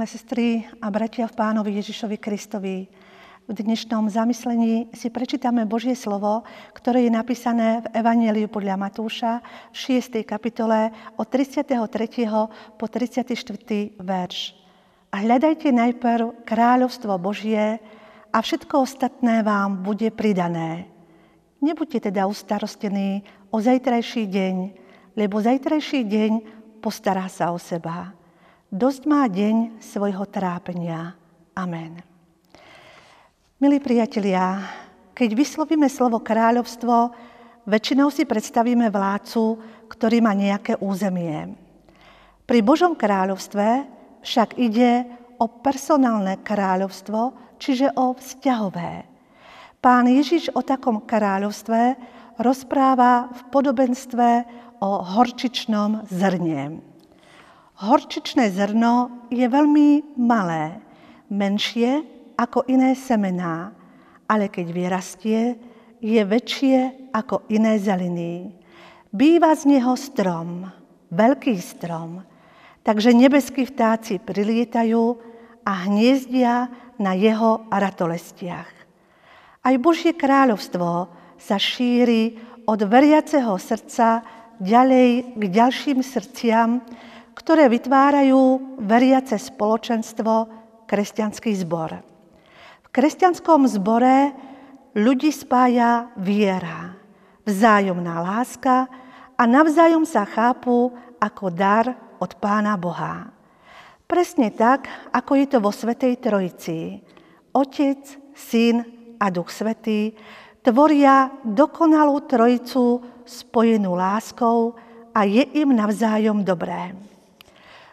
Milé sestry a bratia v pánovi Ježišovi Kristovi, v dnešnom zamyslení si prečítame Božie slovo, ktoré je napísané v Evangeliu podľa Matúša v 6. kapitole od 33. po 34. verš. A hľadajte najprv kráľovstvo Božie a všetko ostatné vám bude pridané. Nebuďte teda ustarostení o zajtrajší deň, lebo zajtrajší deň postará sa o seba. Dosť má deň svojho trápenia. Amen. Milí priatelia, keď vyslovíme slovo kráľovstvo, väčšinou si predstavíme vládcu, ktorý má nejaké územie. Pri Božom kráľovstve však ide o personálne kráľovstvo, čiže o vzťahové. Pán Ježiš o takom kráľovstve rozpráva v podobenstve o horčičnom zrnie. Horčičné zrno je veľmi malé, menšie ako iné semená, ale keď vyrastie, je väčšie ako iné zeliny. Býva z neho strom, veľký strom, takže nebeskí vtáci prilietajú a hniezdia na jeho ratolestiach. Aj Božie kráľovstvo sa šíri od veriaceho srdca ďalej k ďalším srdciam, ktoré vytvárajú veriace spoločenstvo, kresťanský zbor. V kresťanskom zbore ľudí spája viera, vzájomná láska a navzájom sa chápu ako dar od Pána Boha. Presne tak, ako je to vo Svetej Trojici. Otec, Syn a Duch Svetý tvoria dokonalú trojicu spojenú láskou a je im navzájom dobré.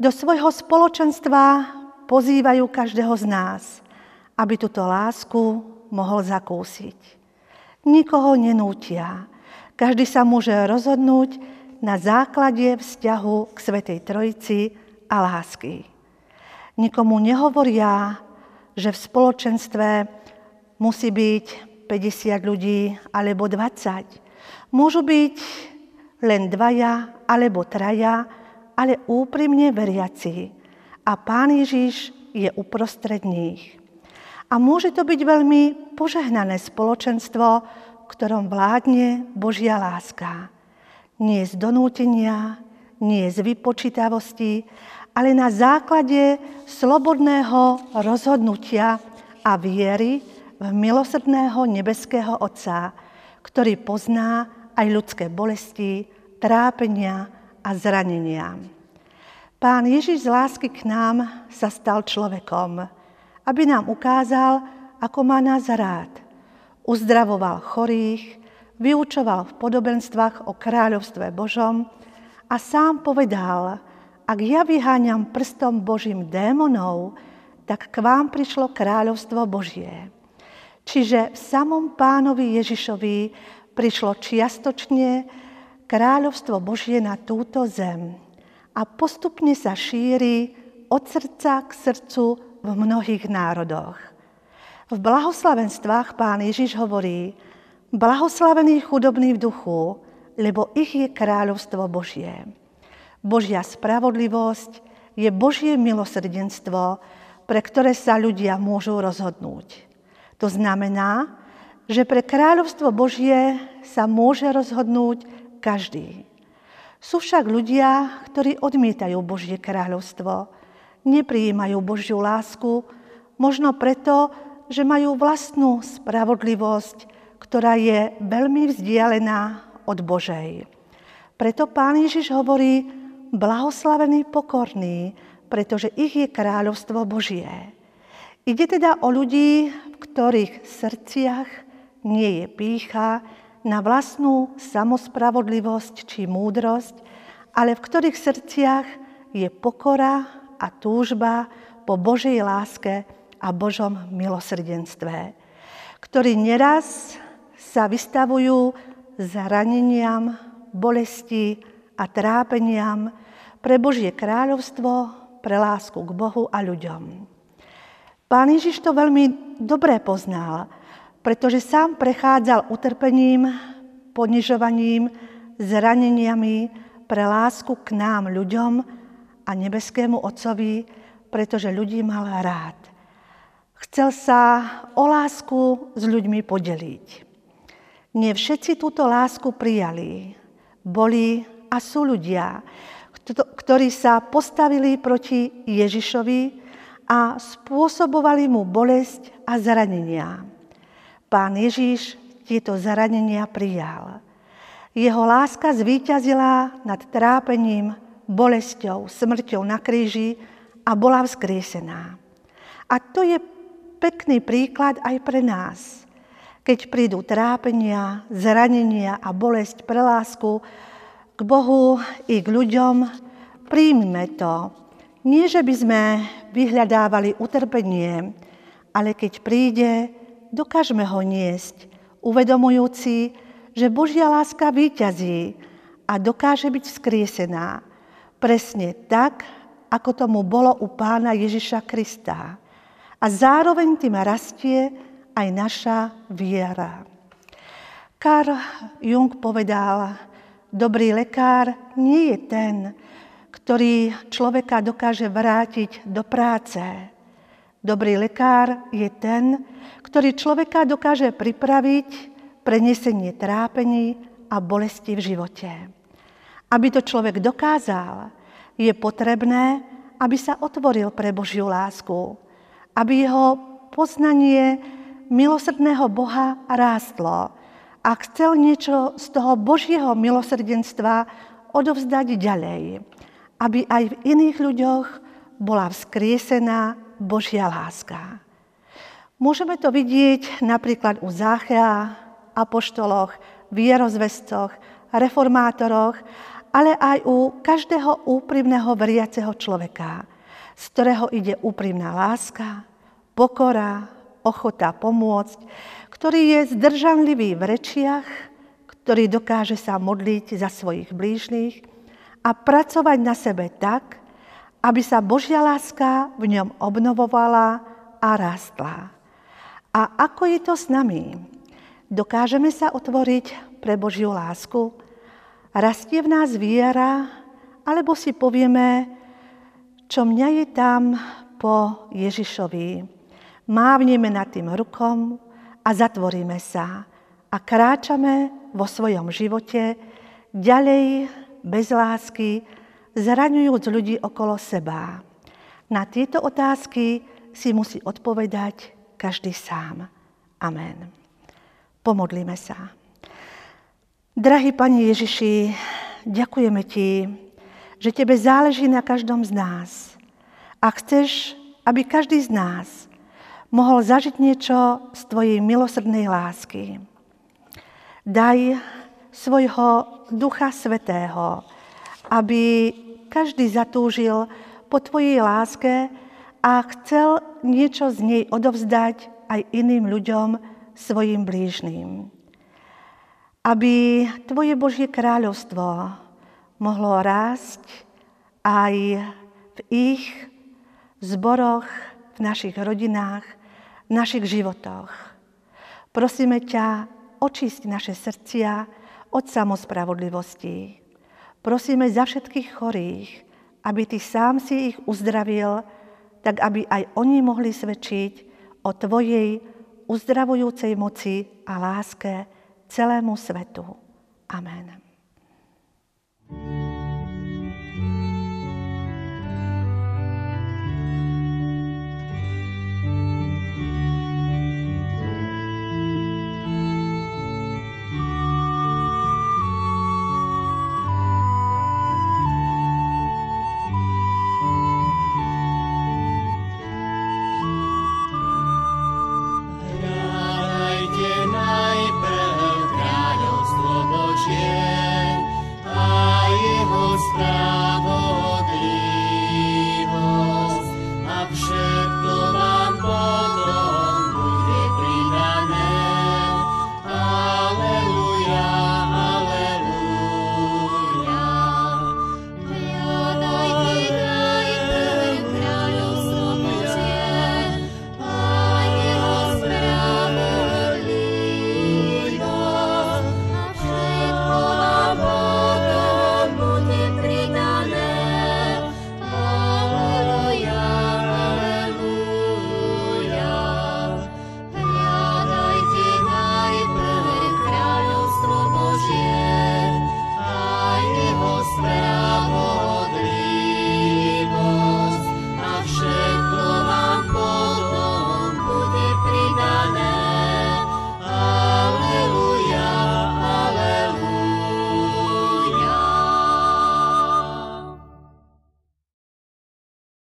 Do svojho spoločenstva pozývajú každého z nás, aby túto lásku mohol zakúsiť. Nikoho nenútia. Každý sa môže rozhodnúť na základe vzťahu k Svetej Trojici a lásky. Nikomu nehovoria, že v spoločenstve musí byť 50 ľudí alebo 20. Môžu byť len dvaja alebo traja, ale úprimne veriaci. A Pán Ježiš je uprostred nich. A môže to byť veľmi požehnané spoločenstvo, v ktorom vládne Božia láska. Nie z donútenia, nie z vypočítavosti, ale na základe slobodného rozhodnutia a viery v milosrdného nebeského Otca, ktorý pozná aj ľudské bolesti, trápenia a zranenia. Pán Ježiš z lásky k nám sa stal človekom, aby nám ukázal, ako má nás rád. Uzdravoval chorých, vyučoval v podobenstvách o kráľovstve Božom a sám povedal, ak ja vyháňam prstom Božím démonov, tak k vám prišlo kráľovstvo Božie. Čiže v samom pánovi Ježišovi prišlo čiastočne kráľovstvo Božie na túto zem a postupne sa šíri od srdca k srdcu v mnohých národoch. V blahoslavenstvách pán Ježiš hovorí, blahoslavení chudobní v duchu, lebo ich je kráľovstvo Božie. Božia spravodlivosť je Božie milosrdenstvo, pre ktoré sa ľudia môžu rozhodnúť. To znamená, že pre kráľovstvo Božie sa môže rozhodnúť každý. Sú však ľudia, ktorí odmietajú Božie kráľovstvo, neprijímajú Božiu lásku, možno preto, že majú vlastnú spravodlivosť, ktorá je veľmi vzdialená od Božej. Preto pán Ježiš hovorí, blahoslavený pokorný, pretože ich je kráľovstvo Božie. Ide teda o ľudí, v ktorých srdciach nie je pícha, na vlastnú samospravodlivosť či múdrosť, ale v ktorých srdciach je pokora a túžba po Božej láske a Božom milosrdenstve, ktorí neraz sa vystavujú zraneniam, bolesti a trápeniam pre Božie kráľovstvo, pre lásku k Bohu a ľuďom. Pán Ježiš to veľmi dobre poznal pretože sám prechádzal utrpením, ponižovaním, zraneniami pre lásku k nám, ľuďom a nebeskému Otcovi, pretože ľudí mal rád. Chcel sa o lásku s ľuďmi podeliť. Nie všetci túto lásku prijali. Boli a sú ľudia, ktorí sa postavili proti Ježišovi a spôsobovali mu bolesť a zranenia. Pán Ježiš tieto zranenia prijal. Jeho láska zvíťazila nad trápením, bolesťou, smrťou na kríži a bola vzkriesená. A to je pekný príklad aj pre nás. Keď prídu trápenia, zranenia a bolesť pre lásku k Bohu i k ľuďom, príjmime to. Nie, že by sme vyhľadávali utrpenie, ale keď príde, dokážeme ho niesť, uvedomujúci, že Božia láska výťazí a dokáže byť vzkriesená. Presne tak, ako tomu bolo u pána Ježiša Krista. A zároveň tým rastie aj naša viera. Karl Jung povedal, dobrý lekár nie je ten, ktorý človeka dokáže vrátiť do práce. Dobrý lekár je ten, ktorý človeka dokáže pripraviť prenesenie trápení a bolesti v živote. Aby to človek dokázal, je potrebné, aby sa otvoril pre Božiu lásku, aby jeho poznanie milosrdného Boha rástlo a chcel niečo z toho Božieho milosrdenstva odovzdať ďalej, aby aj v iných ľuďoch bola vzkriesená Božia láska. Môžeme to vidieť napríklad u Záchea, apoštoloch, vierozvestoch, reformátoroch, ale aj u každého úprimného veriaceho človeka, z ktorého ide úprimná láska, pokora, ochota pomôcť, ktorý je zdržanlivý v rečiach, ktorý dokáže sa modliť za svojich blížnych a pracovať na sebe tak, aby sa Božia láska v ňom obnovovala a rástla. A ako je to s nami? Dokážeme sa otvoriť pre Božiu lásku? Rastie v nás viera, alebo si povieme, čo mňa je tam po Ježišovi. Mávneme nad tým rukom a zatvoríme sa a kráčame vo svojom živote ďalej bez lásky, zraňujúc ľudí okolo seba. Na tieto otázky si musí odpovedať každý sám. Amen. Pomodlíme sa. Drahý Pani Ježiši, ďakujeme Ti, že Tebe záleží na každom z nás. A chceš, aby každý z nás mohol zažiť niečo z Tvojej milosrdnej lásky. Daj svojho Ducha Svetého, aby každý zatúžil po Tvojej láske a chcel niečo z nej odovzdať aj iným ľuďom, svojim blížným. Aby Tvoje Božie kráľovstvo mohlo rásť aj v ich zboroch, v našich rodinách, v našich životoch. Prosíme ťa, očist naše srdcia od samospravodlivosti. Prosíme za všetkých chorých, aby Ty sám si ich uzdravil, tak aby aj oni mohli svedčiť o Tvojej uzdravujúcej moci a láske celému svetu. Amen. thank you